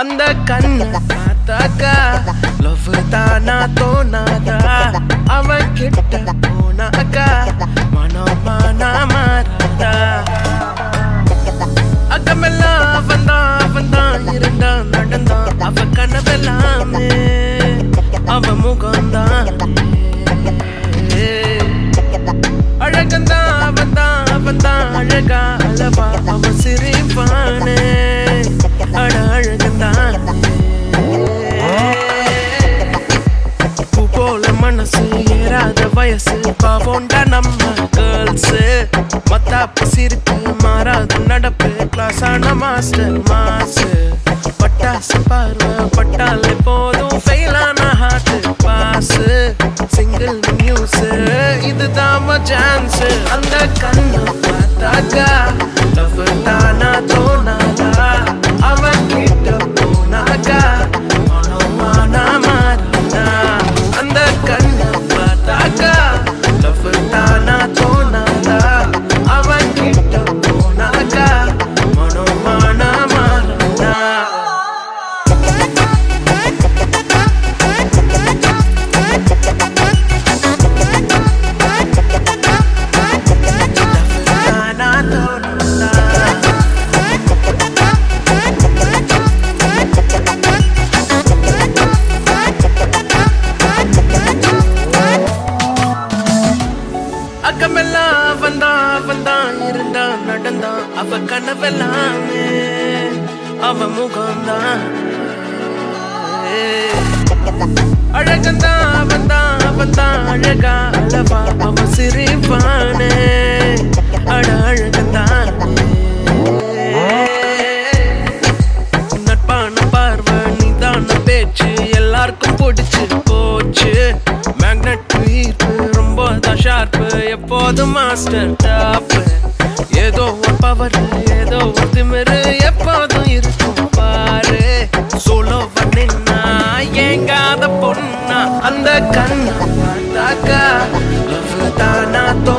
அந்த கண்ணை பார்த்தாக்கா? லவ் தானா தோணாதா? அவன் கிட்ட போனாக்கா? மனம் மானா மாறாதா? அக்கமெல்லாம் அவன் தான் அவன் தான் இருந்தான் நடந்தான். அவ கனவெல்லாமே அவ முகம்தான். அழகந்தான் அவன் தான் அழகா அளவா அவ சிரிப்பான். நம்ம கேர்ள்ஸ் மத்தாப்பு சிரிப்பு மாறாத நடப்பு. கிளாஸ் ஆன மாஸ்டர் மாசு பட்டாசு பார்வை பட்டாலே போதும். ஃபெயிலான ஹார்ட் பாஸ் சிங்கிள் நியூஸ் இதுதான் சான்ஸ் அந்த கண்ணை பார்த்தாக்கா அவ கனவெல்லாமே அவ முகம்தான். அழகந்தான் அவன்தான் அவன்தான் அழகா அளவா அவ சிரிப்பானே. அட அழகந்தான் நட்பான பார்வை நீதான பேச்சு எல்லாருக்கும் பிடிச்சு போச்சு. மேக்னெட் ஈர்ப்பு ரொம்ப தான் ஷார்ப்பு எப்போதும் மாஸ்டர் டாப் ஏதோ பவர் ஏதோ திமிரு எப்போதும் இருக்கும் பாரு. சோலோ பண்ணினா ஏங்காத பொண்ணா அந்த கண்ணா பார்த்தாக்கா தானா தோ